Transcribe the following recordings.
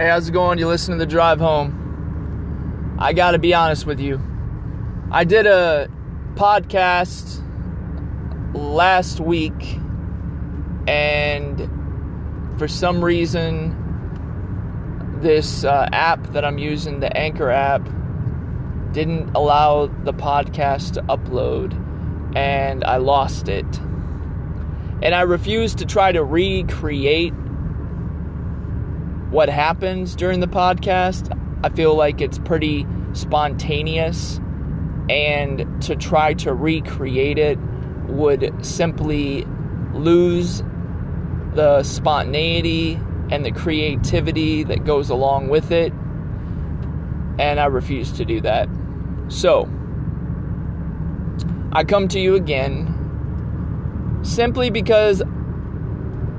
Hey, how's it going? You listen to the drive home. I gotta be honest with you. I did a podcast last week, and for some reason, this uh, app that I'm using, the Anchor app, didn't allow the podcast to upload, and I lost it. And I refused to try to recreate what happens during the podcast. I feel like it's pretty spontaneous, and to try to recreate it would simply lose the spontaneity and the creativity that goes along with it. And I refuse to do that. So, I come to you again simply because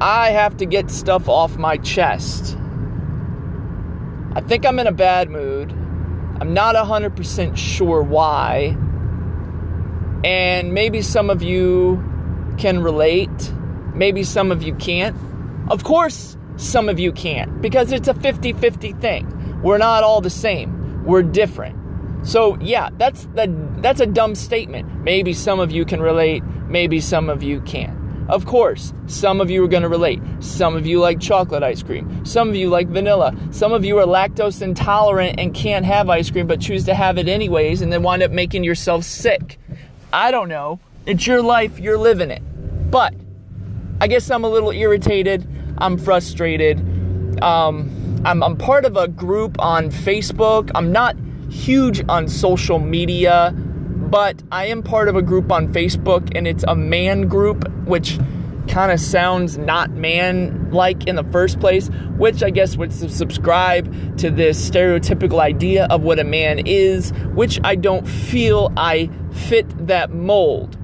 I have to get stuff off my chest. I think I'm in a bad mood. I'm not 100% sure why. And maybe some of you can relate. Maybe some of you can't. Of course, some of you can't because it's a 50 50 thing. We're not all the same, we're different. So, yeah, that's, the, that's a dumb statement. Maybe some of you can relate, maybe some of you can't. Of course, some of you are going to relate. Some of you like chocolate ice cream. Some of you like vanilla. Some of you are lactose intolerant and can't have ice cream but choose to have it anyways and then wind up making yourself sick. I don't know. It's your life, you're living it. But I guess I'm a little irritated. I'm frustrated. Um, I'm, I'm part of a group on Facebook. I'm not huge on social media, but I am part of a group on Facebook, and it's a man group, which kind of sounds not man like in the first place, which I guess would subscribe to this stereotypical idea of what a man is, which I don't feel I fit that mold.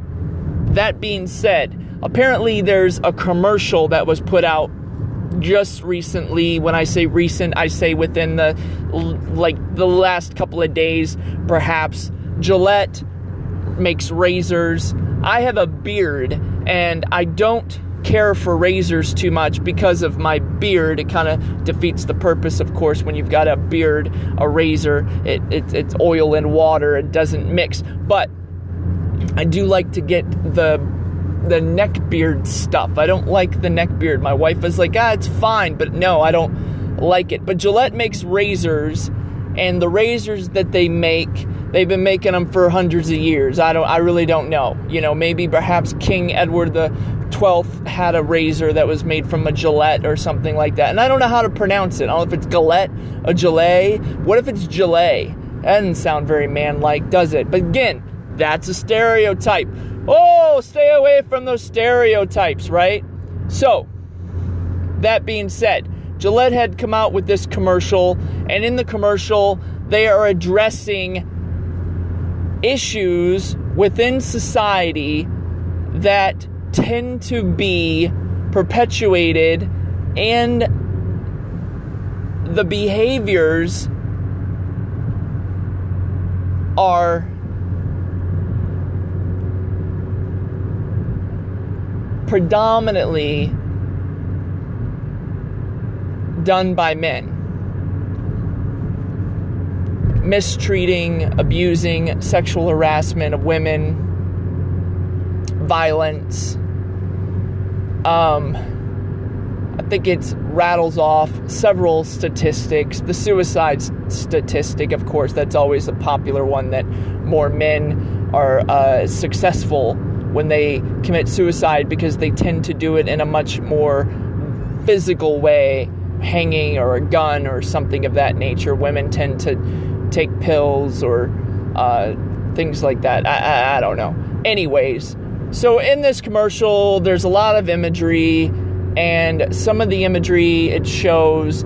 That being said, apparently there's a commercial that was put out just recently when i say recent i say within the like the last couple of days perhaps gillette makes razors i have a beard and i don't care for razors too much because of my beard it kind of defeats the purpose of course when you've got a beard a razor it, it, it's oil and water it doesn't mix but i do like to get the the neck beard stuff. I don't like the neck beard. My wife is like, ah, it's fine, but no, I don't like it. But Gillette makes razors, and the razors that they make, they've been making them for hundreds of years. I don't, I really don't know. You know, maybe perhaps King Edward the Twelfth had a razor that was made from a Gillette or something like that, and I don't know how to pronounce it. I don't know if it's Gillette, a Gillette. What if it's Gillette? That doesn't sound very man-like, does it? But again, that's a stereotype. Oh, stay away from those stereotypes, right? So, that being said, Gillette had come out with this commercial, and in the commercial, they are addressing issues within society that tend to be perpetuated and the behaviors are predominantly done by men. Mistreating, abusing, sexual harassment of women, violence. Um, I think it rattles off several statistics. The suicide statistic, of course, that's always a popular one that more men are uh, successful when they commit suicide because they tend to do it in a much more physical way, hanging or a gun or something of that nature. Women tend to take pills or uh, things like that. I, I, I don't know. Anyways, so in this commercial, there's a lot of imagery, and some of the imagery it shows.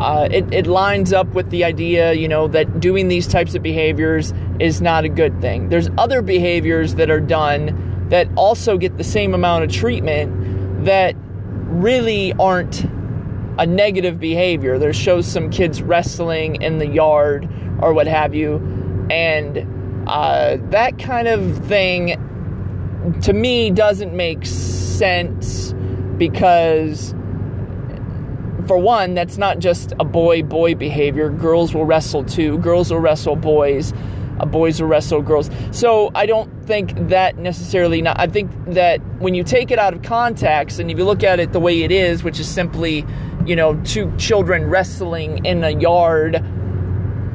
Uh, it, it lines up with the idea, you know, that doing these types of behaviors is not a good thing. There's other behaviors that are done that also get the same amount of treatment that really aren't a negative behavior. There shows some kids wrestling in the yard or what have you, and uh, that kind of thing to me doesn't make sense because for one, that's not just a boy boy behavior. Girls will wrestle too. Girls will wrestle boys. Uh, boys will wrestle girls. So I don't think that necessarily. Not, I think that when you take it out of context and if you look at it the way it is, which is simply, you know, two children wrestling in a yard.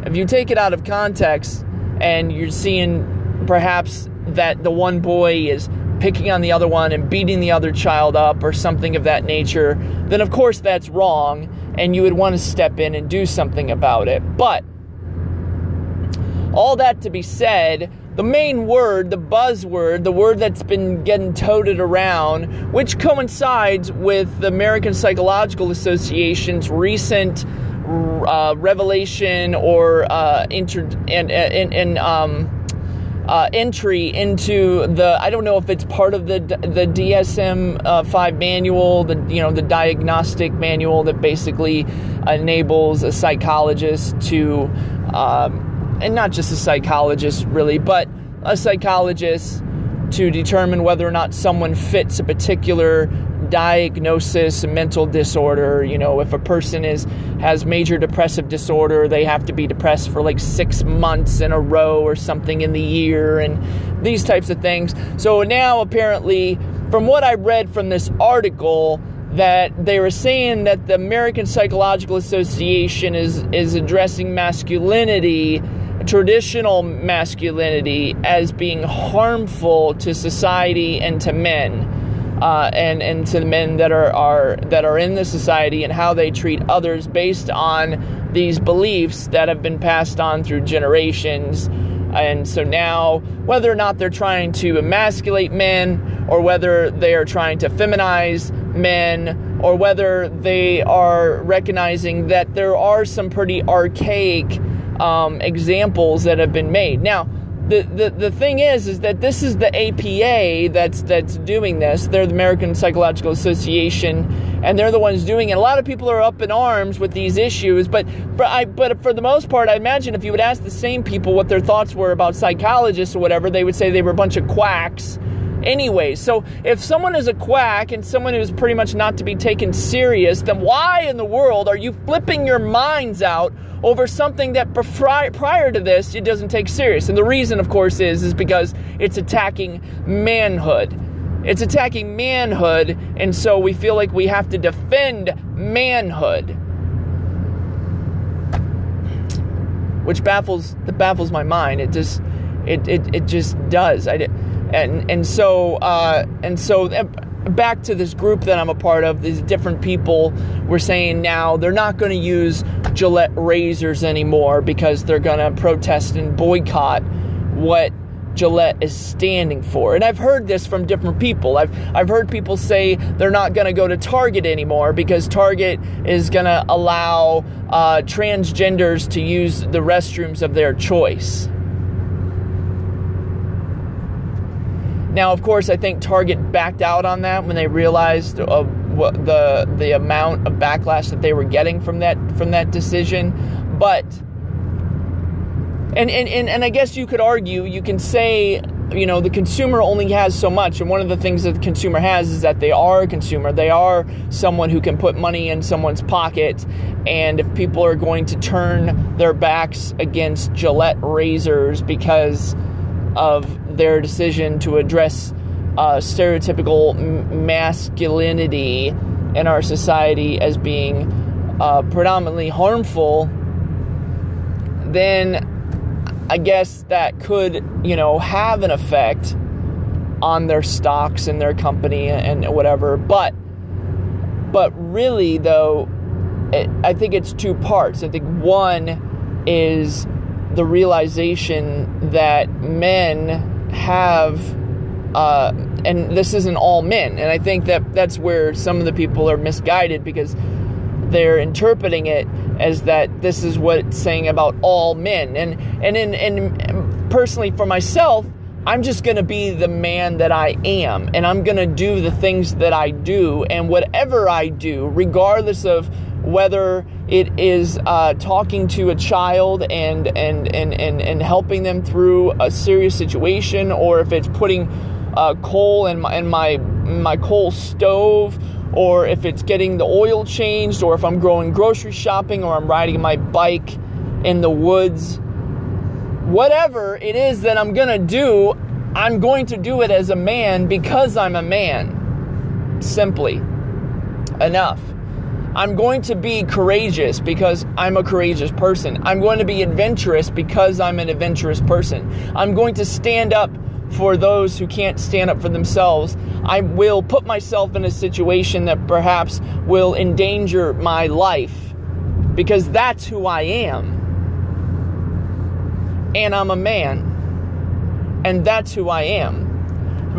If you take it out of context and you're seeing perhaps that the one boy is picking on the other one and beating the other child up or something of that nature, then of course that's wrong and you would want to step in and do something about it. But all that to be said, the main word, the buzzword, the word that's been getting toted around, which coincides with the American Psychological Association's recent uh, revelation or uh, inter- and, and, and um, uh, entry into the I don't know if it's part of the the DSM uh, five manual, the you know the diagnostic manual that basically enables a psychologist to, um, and not just a psychologist really, but a psychologist to determine whether or not someone fits a particular diagnosis mental disorder you know if a person is has major depressive disorder they have to be depressed for like 6 months in a row or something in the year and these types of things. So now apparently from what i read from this article that they were saying that the American Psychological Association is is addressing masculinity traditional masculinity as being harmful to society and to men uh, and and to the men that are are that are in the society and how they treat others based on these beliefs that have been passed on through generations. And so now, whether or not they're trying to emasculate men, or whether they are trying to feminize men, or whether they are recognizing that there are some pretty archaic um, examples that have been made. Now, the, the, the thing is is that this is the APA that's that's doing this. They're the American Psychological Association, and they're the ones doing it. A lot of people are up in arms with these issues, but but I but for the most part, I imagine if you would ask the same people what their thoughts were about psychologists or whatever, they would say they were a bunch of quacks. Anyway, so if someone is a quack and someone who's pretty much not to be taken serious, then why in the world are you flipping your minds out over something that prior to this it doesn't take serious. And the reason, of course, is is because it's attacking manhood. It's attacking manhood, and so we feel like we have to defend manhood. Which baffles that baffles my mind. It just it it, it just does. I and and so uh, and so back to this group that I'm a part of, these different people were saying now they're not going to use Gillette razors anymore because they're going to protest and boycott what Gillette is standing for. And I've heard this from different people. I've I've heard people say they're not going to go to Target anymore because Target is going to allow uh, transgenders to use the restrooms of their choice. Now, of course, I think Target backed out on that when they realized uh, the the amount of backlash that they were getting from that from that decision. But and and, and, and I guess you could argue, you can say you know the consumer only has so much. And one of the things that the consumer has is that they are a consumer. They are someone who can put money in someone's pocket. And if people are going to turn their backs against gillette razors because of their decision to address uh, stereotypical masculinity in our society as being uh, predominantly harmful, then I guess that could, you know, have an effect on their stocks and their company and whatever. But, but really, though, it, I think it's two parts. I think one is the realization that men have, uh, and this isn't all men, and I think that that's where some of the people are misguided because they're interpreting it as that this is what it's saying about all men, and and in and personally for myself. I'm just going to be the man that I am, and I'm going to do the things that I do, and whatever I do, regardless of whether it is uh, talking to a child and, and, and, and, and helping them through a serious situation, or if it's putting uh, coal in my, in my, my coal stove, or if it's getting the oil changed, or if I'm going grocery shopping, or I'm riding my bike in the woods. Whatever it is that I'm gonna do, I'm going to do it as a man because I'm a man. Simply. Enough. I'm going to be courageous because I'm a courageous person. I'm going to be adventurous because I'm an adventurous person. I'm going to stand up for those who can't stand up for themselves. I will put myself in a situation that perhaps will endanger my life because that's who I am. And I'm a man. And that's who I am.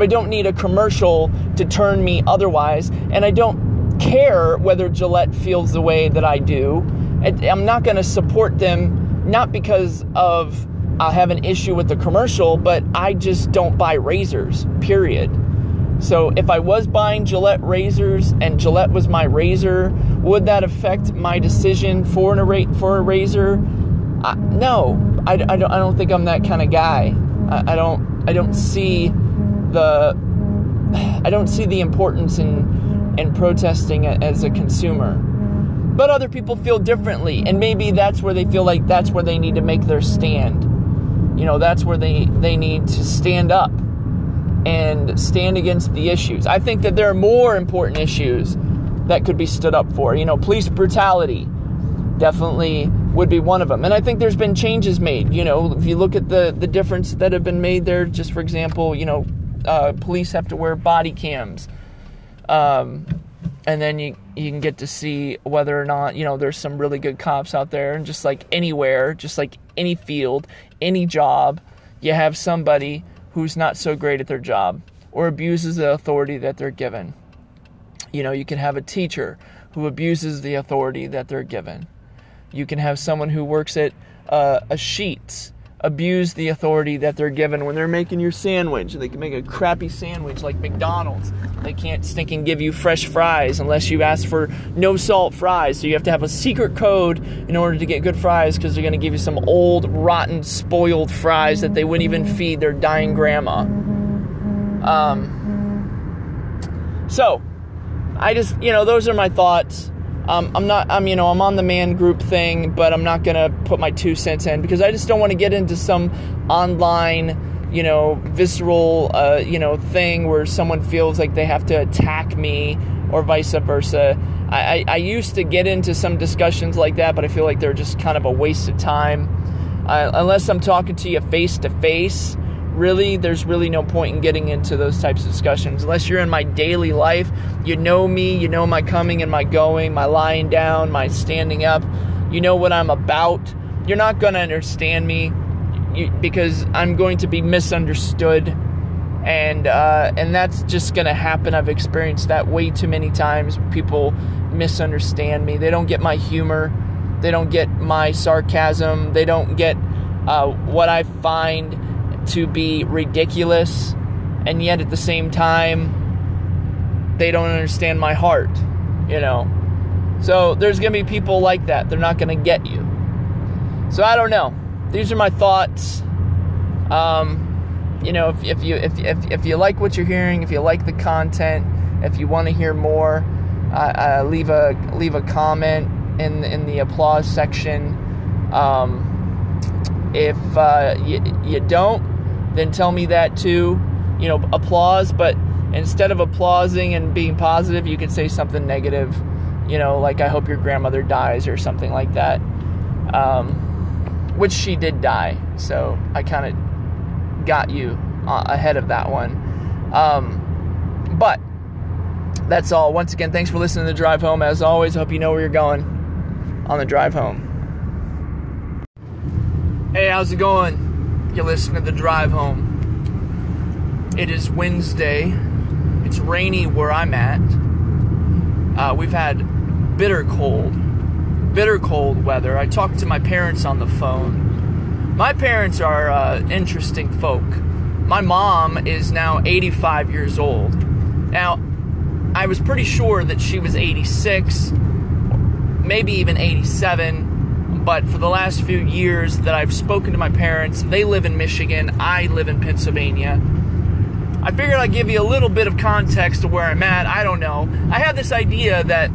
I don't need a commercial to turn me otherwise. And I don't care whether Gillette feels the way that I do. I'm not going to support them, not because of I have an issue with the commercial, but I just don't buy razors, period. So if I was buying Gillette razors and Gillette was my razor, would that affect my decision for an for a razor? I, no, I, I, don't. I don't think I'm that kind of guy. I, I don't. I don't see the. I don't see the importance in and protesting as a consumer. But other people feel differently, and maybe that's where they feel like that's where they need to make their stand. You know, that's where they, they need to stand up and stand against the issues. I think that there are more important issues that could be stood up for. You know, police brutality definitely would be one of them. And I think there's been changes made. You know, if you look at the, the difference that have been made there, just for example, you know, uh, police have to wear body cams um, and then you you can get to see whether or not you know there's some really good cops out there and just like anywhere just like any field any job you have somebody who's not so great at their job or abuses the authority that they're given. You know you can have a teacher who abuses the authority that they're given. You can have someone who works at uh, a Sheetz abuse the authority that they're given when they're making your sandwich. They can make a crappy sandwich like McDonald's. They can't stink and give you fresh fries unless you ask for no salt fries. So you have to have a secret code in order to get good fries because they're going to give you some old, rotten, spoiled fries that they wouldn't even feed their dying grandma. Um, so, I just, you know, those are my thoughts. Um, I'm not, I'm, you know, I'm on the man group thing, but I'm not to put my two cents in because I just don't want to get into some online, you know, visceral, uh, you know, thing where someone feels like they have to attack me or vice versa. I, I, I used to get into some discussions like that, but I feel like they're just kind of a waste of time. Uh, unless I'm talking to you face to face, really, there's really no point in getting into those types of discussions. Unless you're in my daily life, you know me, you know my coming and my going, my lying down, my standing up, you know what I'm about. You're not going to understand me because I'm going to be misunderstood. And uh, and that's just gonna happen. I've experienced that way too many times. People misunderstand me. They don't get my humor. They don't get my sarcasm. They don't get uh, what I find to be ridiculous, and yet at the same time, they don't understand my heart, you know. So there's going to be people like that. They're not going to get you. So I don't know. These are my thoughts. Um, you know, if, if you if, if, if you like what you're hearing, if you like the content, if you want to hear more, uh, uh, leave a leave a comment in in the applause section. Um, if uh, you, you don't, then tell me that too. You know, applause, but instead of applauding and being positive, you could say something negative. You know, like I hope your grandmother dies or something like that. Um, which she did die, so I kind of got you uh, ahead of that one. Um, but that's all. Once again, thanks for listening to the drive home. As always, hope you know where you're going on the drive home. Hey, how's it going? Listening to the drive home. It is Wednesday. It's rainy where I'm at. Uh, we've had bitter cold, bitter cold weather. I talked to my parents on the phone. My parents are uh, interesting folk. My mom is now 85 years old. Now, I was pretty sure that she was 86, maybe even 87 but for the last few years that I've spoken to my parents, they live in Michigan, I live in Pennsylvania. I figured I'd give you a little bit of context to where I'm at. I don't know. I have this idea that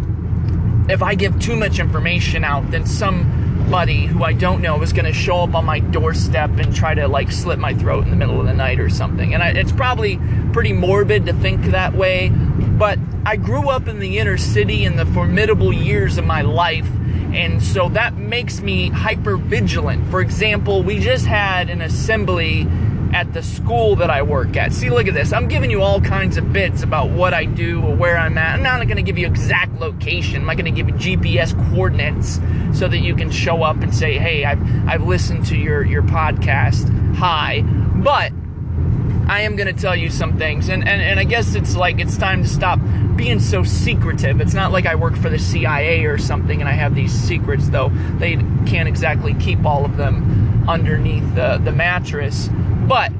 if I give too much information out, then somebody who I don't know is going to show up on my doorstep and try to like slit my throat in the middle of the night or something. And I, it's probably pretty morbid to think that way, but I grew up in the inner city in the formidable years of my life. And so that makes me hyper vigilant. For example, we just had an assembly at the school that I work at. See, look at this. I'm giving you all kinds of bits about what I do or where I'm at. I'm not going to give you exact location. I'm not going to give you GPS coordinates so that you can show up and say, "Hey, I've I've listened to your your podcast. Hi." But I am going to tell you some things, and, and and I guess it's like it's time to stop being so secretive. It's not like I work for the CIA or something and I have these secrets, though they can't exactly keep all of them underneath the, the mattress. But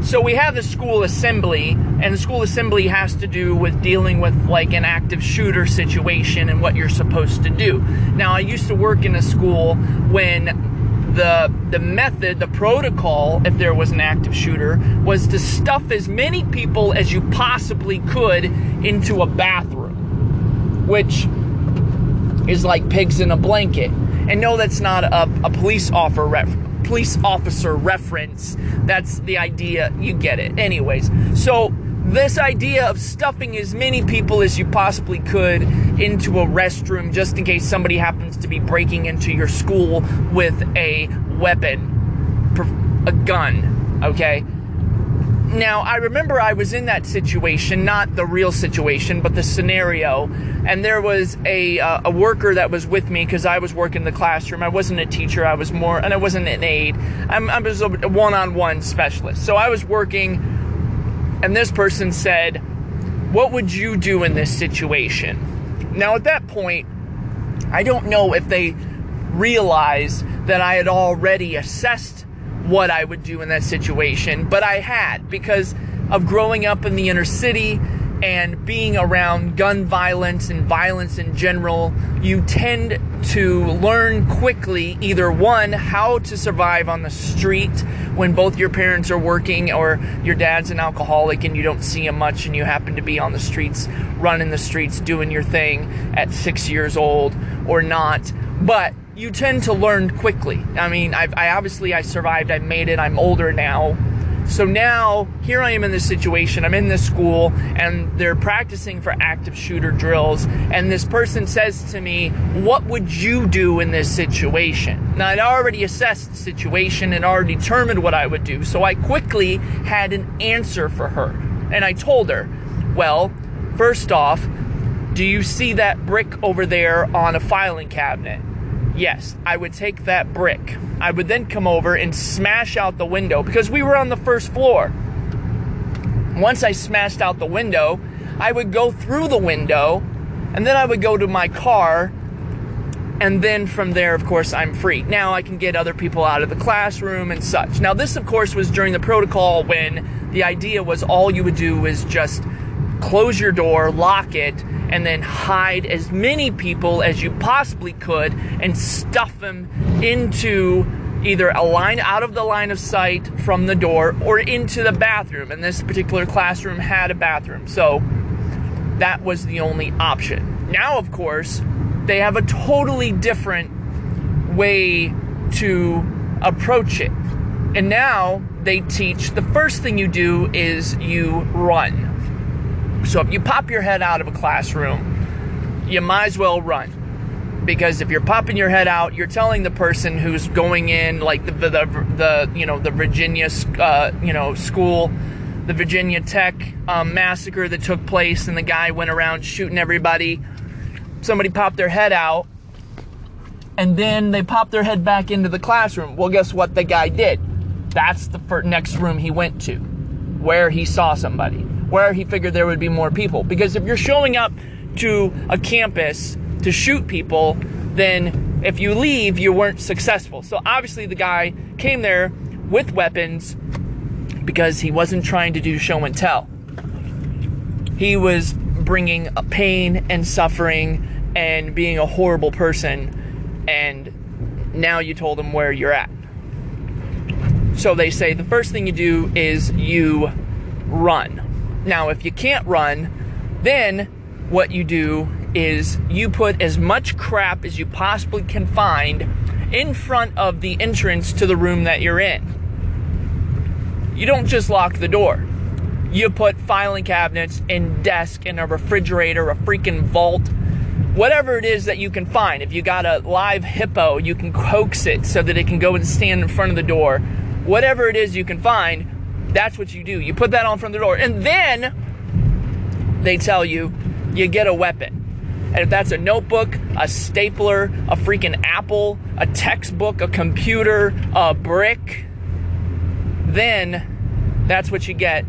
so we have the school assembly, and the school assembly has to do with dealing with like an active shooter situation and what you're supposed to do. Now, I used to work in a school when the the method, the protocol, if there was an active shooter, was to stuff as many people as you possibly could into a bathroom, which is like pigs in a blanket. And no, that's not a, a police officer ref, police officer reference. That's the idea. You get it. Anyways, so this idea of stuffing as many people as you possibly could into a restroom just in case somebody happens to be breaking into your school with a weapon, a gun, okay? Now, I remember I was in that situation, not the real situation, but the scenario, and there was a, uh, a worker that was with me because I was working the classroom. I wasn't a teacher, I was more, and I wasn't an aide. I'm, I was a one on one specialist. So I was working, and this person said, What would you do in this situation? Now, at that point, I don't know if they realized that I had already assessed what I would do in that situation, but I had because of growing up in the inner city and being around gun violence and violence in general, you tend to learn quickly either one, how to survive on the street when both your parents are working or your dad's an alcoholic and you don't see him much and you happen to be on the streets, running the streets, doing your thing at six years old or not. But you tend to learn quickly. I mean, I've, I obviously I survived. I made it. I'm older now. So now here I am in this situation. I'm in this school and they're practicing for active shooter drills. And this person says to me, What would you do in this situation? Now, I'd already assessed the situation and already determined what I would do. So I quickly had an answer for her. And I told her, Well, first off, do you see that brick over there on a filing cabinet? Yes, I would take that brick. I would then come over and smash out the window because we were on the first floor. Once I smashed out the window, I would go through the window and then I would go to my car. And then from there, of course, I'm free. Now I can get other people out of the classroom and such. Now, this, of course, was during the protocol when the idea was all you would do is just close your door, lock it, and then hide as many people as you possibly could and stuff them into either a line out of the line of sight from the door or into the bathroom. And this particular classroom had a bathroom. So that was the only option. Now, of course, they have a totally different way to approach it. And now they teach the first thing you do is you run. So if you pop your head out of a classroom, you might as well run. Because if you're popping your head out, you're telling the person who's going in, like the the, the, you know the Virginia uh, you know school, the Virginia Tech um, massacre that took place, and the guy went around shooting everybody. Somebody popped their head out, and then they popped their head back into the classroom. Well, guess what the guy did? That's the next room he went to, where he saw somebody where he figured there would be more people. Because if you're showing up to a campus to shoot people, then if you leave, you weren't successful. So obviously, the guy came there with weapons because he wasn't trying to do show and tell. He was bringing pain and suffering and being a horrible person, and now you told him where you're at. So they say the first thing you do is you run Now, if you can't run, then what you do is you put as much crap as you possibly can find in front of the entrance to the room that you're in. You don't just lock the door. You put filing cabinets and desk and a refrigerator, a freaking vault, whatever it is that you can find. If you got a live hippo, you can coax it so that it can go and stand in front of the door. Whatever it is you can find, that's what you do. You put that on of the door. And then they tell you you get a weapon. And if that's a notebook, a stapler, a freaking apple, a textbook, a computer, a brick, then that's what you get.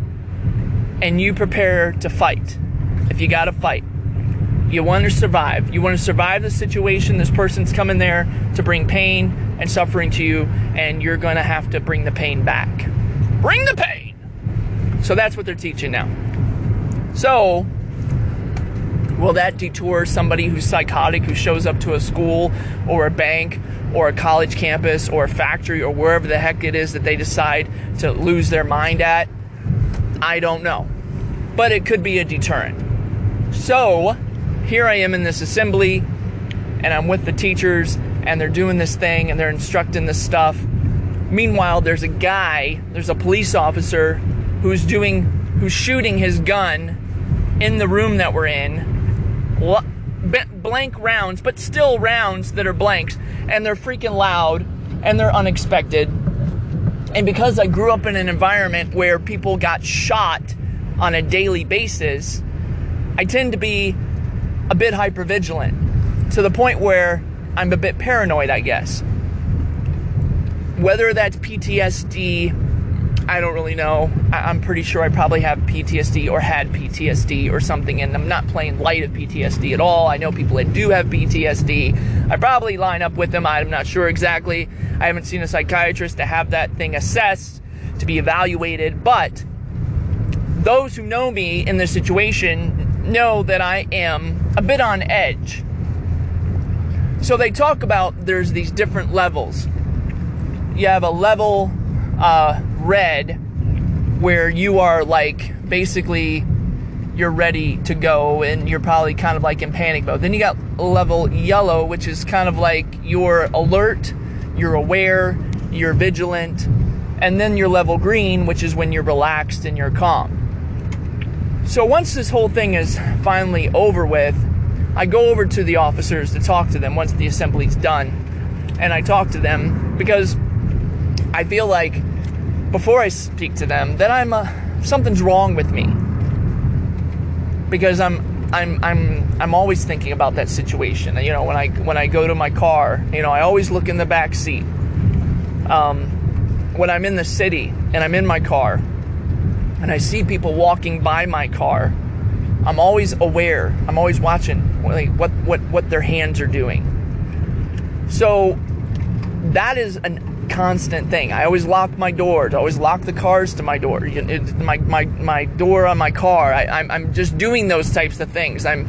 And you prepare to fight. If you got to fight, you want to survive. You want to survive the situation. This person's coming there to bring pain and suffering to you, and you're going to have to bring the pain back. Bring the pain! So that's what they're teaching now. So, Will that detour somebody who's psychotic who shows up to a school or a bank or a college campus or a factory or wherever the heck it is that they decide to lose their mind at? I don't know. But it could be a deterrent. So, here I am in this assembly and I'm with the teachers and they're doing this thing and they're instructing this stuff. Meanwhile, there's a guy, there's a police officer who's doing who's shooting his gun in the room that we're in blank rounds, but still rounds that are blanks, and they're freaking loud and they're unexpected. And because I grew up in an environment where people got shot on a daily basis, I tend to be a bit hypervigilant to the point where I'm a bit paranoid, I guess. Whether that's PTSD I don't really know. I- am pretty sure I probably have PTSD or had PTSD or something, and I'm not playing light of PTSD at all. I know people that do have PTSD. I probably line up with them. I'm not sure exactly. I haven't seen a psychiatrist to have that thing assessed, to be evaluated, but those who know me in this situation know that I am a bit on edge. So they talk about there's these different levels. You have a level uh, red where you are like basically you're ready to go and you're probably kind of like in panic mode. Then you got level yellow, which is kind of like you're alert, you're aware, you're vigilant, and then your level green, which is when you're relaxed and you're calm. So once this whole thing is finally over with, I go over to the officers to talk to them once the assembly's done. And I talk to them because I feel like before I speak to them that I'm uh, something's wrong with me because I'm I'm I'm I'm always thinking about that situation. You know, when I when I go to my car, you know, I always look in the back seat. Um, when I'm in the city and I'm in my car and I see people walking by my car, I'm always aware. I'm always watching what what what their hands are doing. So that is an constant thing. I always lock my doors. I always lock the cars to my door. My, my, my door on my car. I, I'm, I'm just doing those types of things. I'm,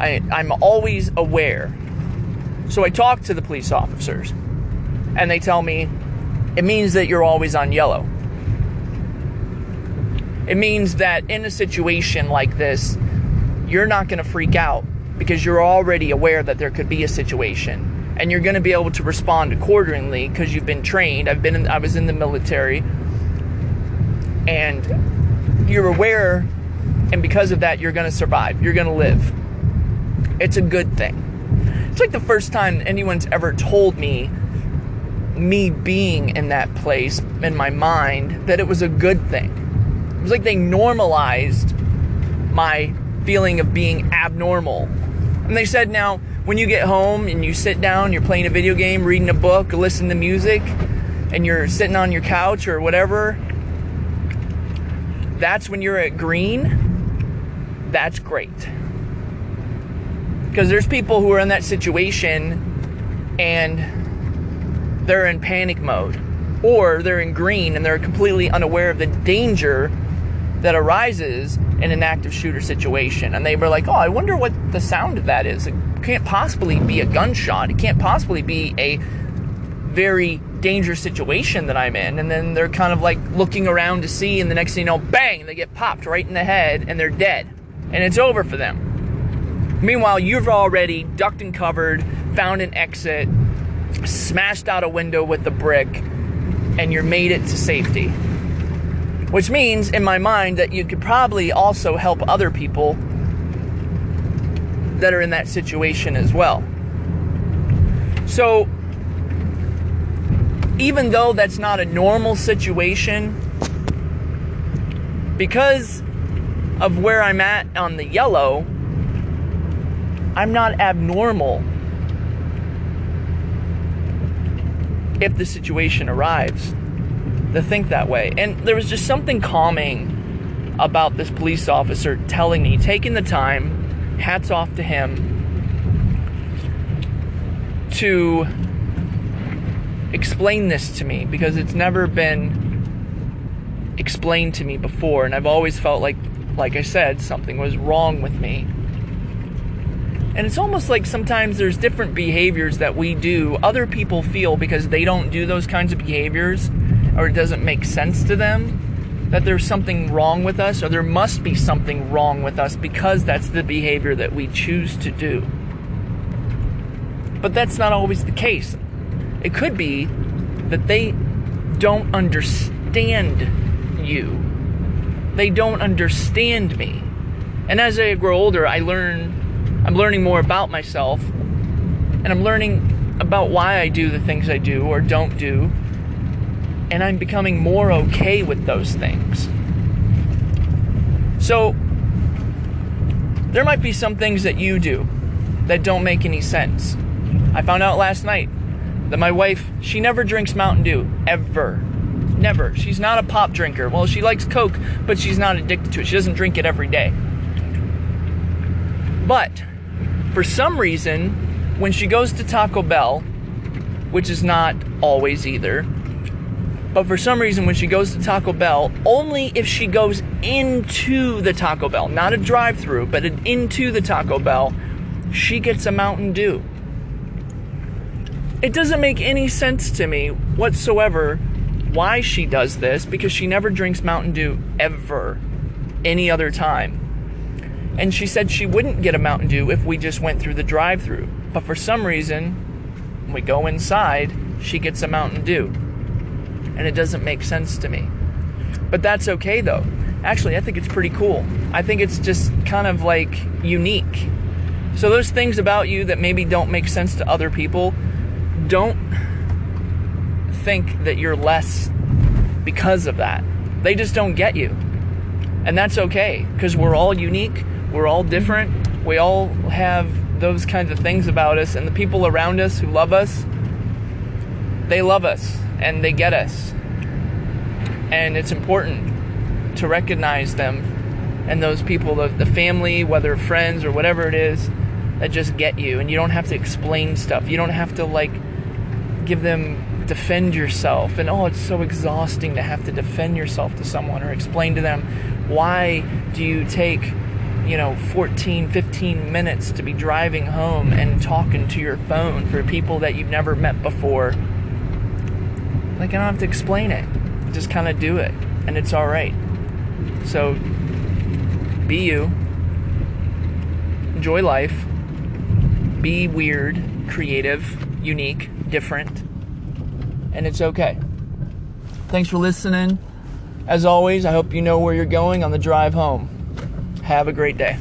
I, I'm always aware. So I talk to the police officers, and they tell me it means that you're always on yellow. It means that in a situation like this, you're not going to freak out because you're already aware that there could be a situation and you're going to be able to respond accordingly because you've been trained. I've been in, I was in the military and you're aware and because of that you're going to survive. You're going to live. It's a good thing. It's like the first time anyone's ever told me me being in that place in my mind that it was a good thing. It was like they normalized my feeling of being abnormal. And they said now when you get home and you sit down, you're playing a video game, reading a book, listening to music, and you're sitting on your couch or whatever, that's when you're at green. That's great. Because there's people who are in that situation and they're in panic mode, or they're in green and they're completely unaware of the danger that arises in an active shooter situation. And they were like, oh, I wonder what the sound of that is. Can't possibly be a gunshot. It can't possibly be a very dangerous situation that I'm in. And then they're kind of like looking around to see, and the next thing you know, bang, they get popped right in the head and they're dead. And it's over for them. Meanwhile, you've already ducked and covered, found an exit, smashed out a window with a brick, and you're made it to safety. Which means, in my mind, that you could probably also help other people that are in that situation as well. So, even though that's not a normal situation, because of where I'm at on the yellow, I'm not abnormal if the situation arrives to think that way. And there was just something calming about this police officer telling me, taking the time, hats off to him, to explain this to me because it's never been explained to me before and I've always felt like like I said something was wrong with me. And it's almost like sometimes there's different behaviors that we do other people feel because they don't do those kinds of behaviors or it doesn't make sense to them that there's something wrong with us or there must be something wrong with us because that's the behavior that we choose to do. But that's not always the case. It could be that they don't understand you. They don't understand me. And as I grow older, I learn I'm learning more about myself and I'm learning about why I do the things I do or don't do. And I'm becoming more okay with those things. So there might be some things that you do that don't make any sense. I found out last night that my wife, she never drinks Mountain Dew, ever. Never. She's not a pop drinker. Well, she likes Coke, but she's not addicted to it. She doesn't drink it every day. But for some reason, when she goes to Taco Bell, which is not always either, but for some reason, when she goes to Taco Bell, only if she goes into the Taco Bell, not a drive through, but into the Taco Bell, she gets a Mountain Dew. It doesn't make any sense to me whatsoever why she does this because she never drinks Mountain Dew ever any other time. And she said she wouldn't get a Mountain Dew if we just went through the drive through. But for some reason, when we go inside, she gets a Mountain Dew. And it doesn't make sense to me. But that's okay though. Actually, I think it's pretty cool. I think it's just kind of like unique. So, those things about you that maybe don't make sense to other people, don't think that you're less because of that. They just don't get you. And that's okay because we're all unique, we're all different, we all have those kinds of things about us, and the people around us who love us, they love us and they get us. And it's important to recognize them and those people, the, the family, whether friends or whatever it is, that just get you. And you don't have to explain stuff. You don't have to like give them defend yourself and oh it's so exhausting to have to defend yourself to someone or explain to them why do you take you know 14 15 minutes to be driving home and talking to your phone for people that you've never met before like i don't have to explain it just kind of do it and it's all right so be you enjoy life be weird creative unique different, and it's okay. Thanks for listening. As always, I hope you know where you're going on the drive home. Have a great day.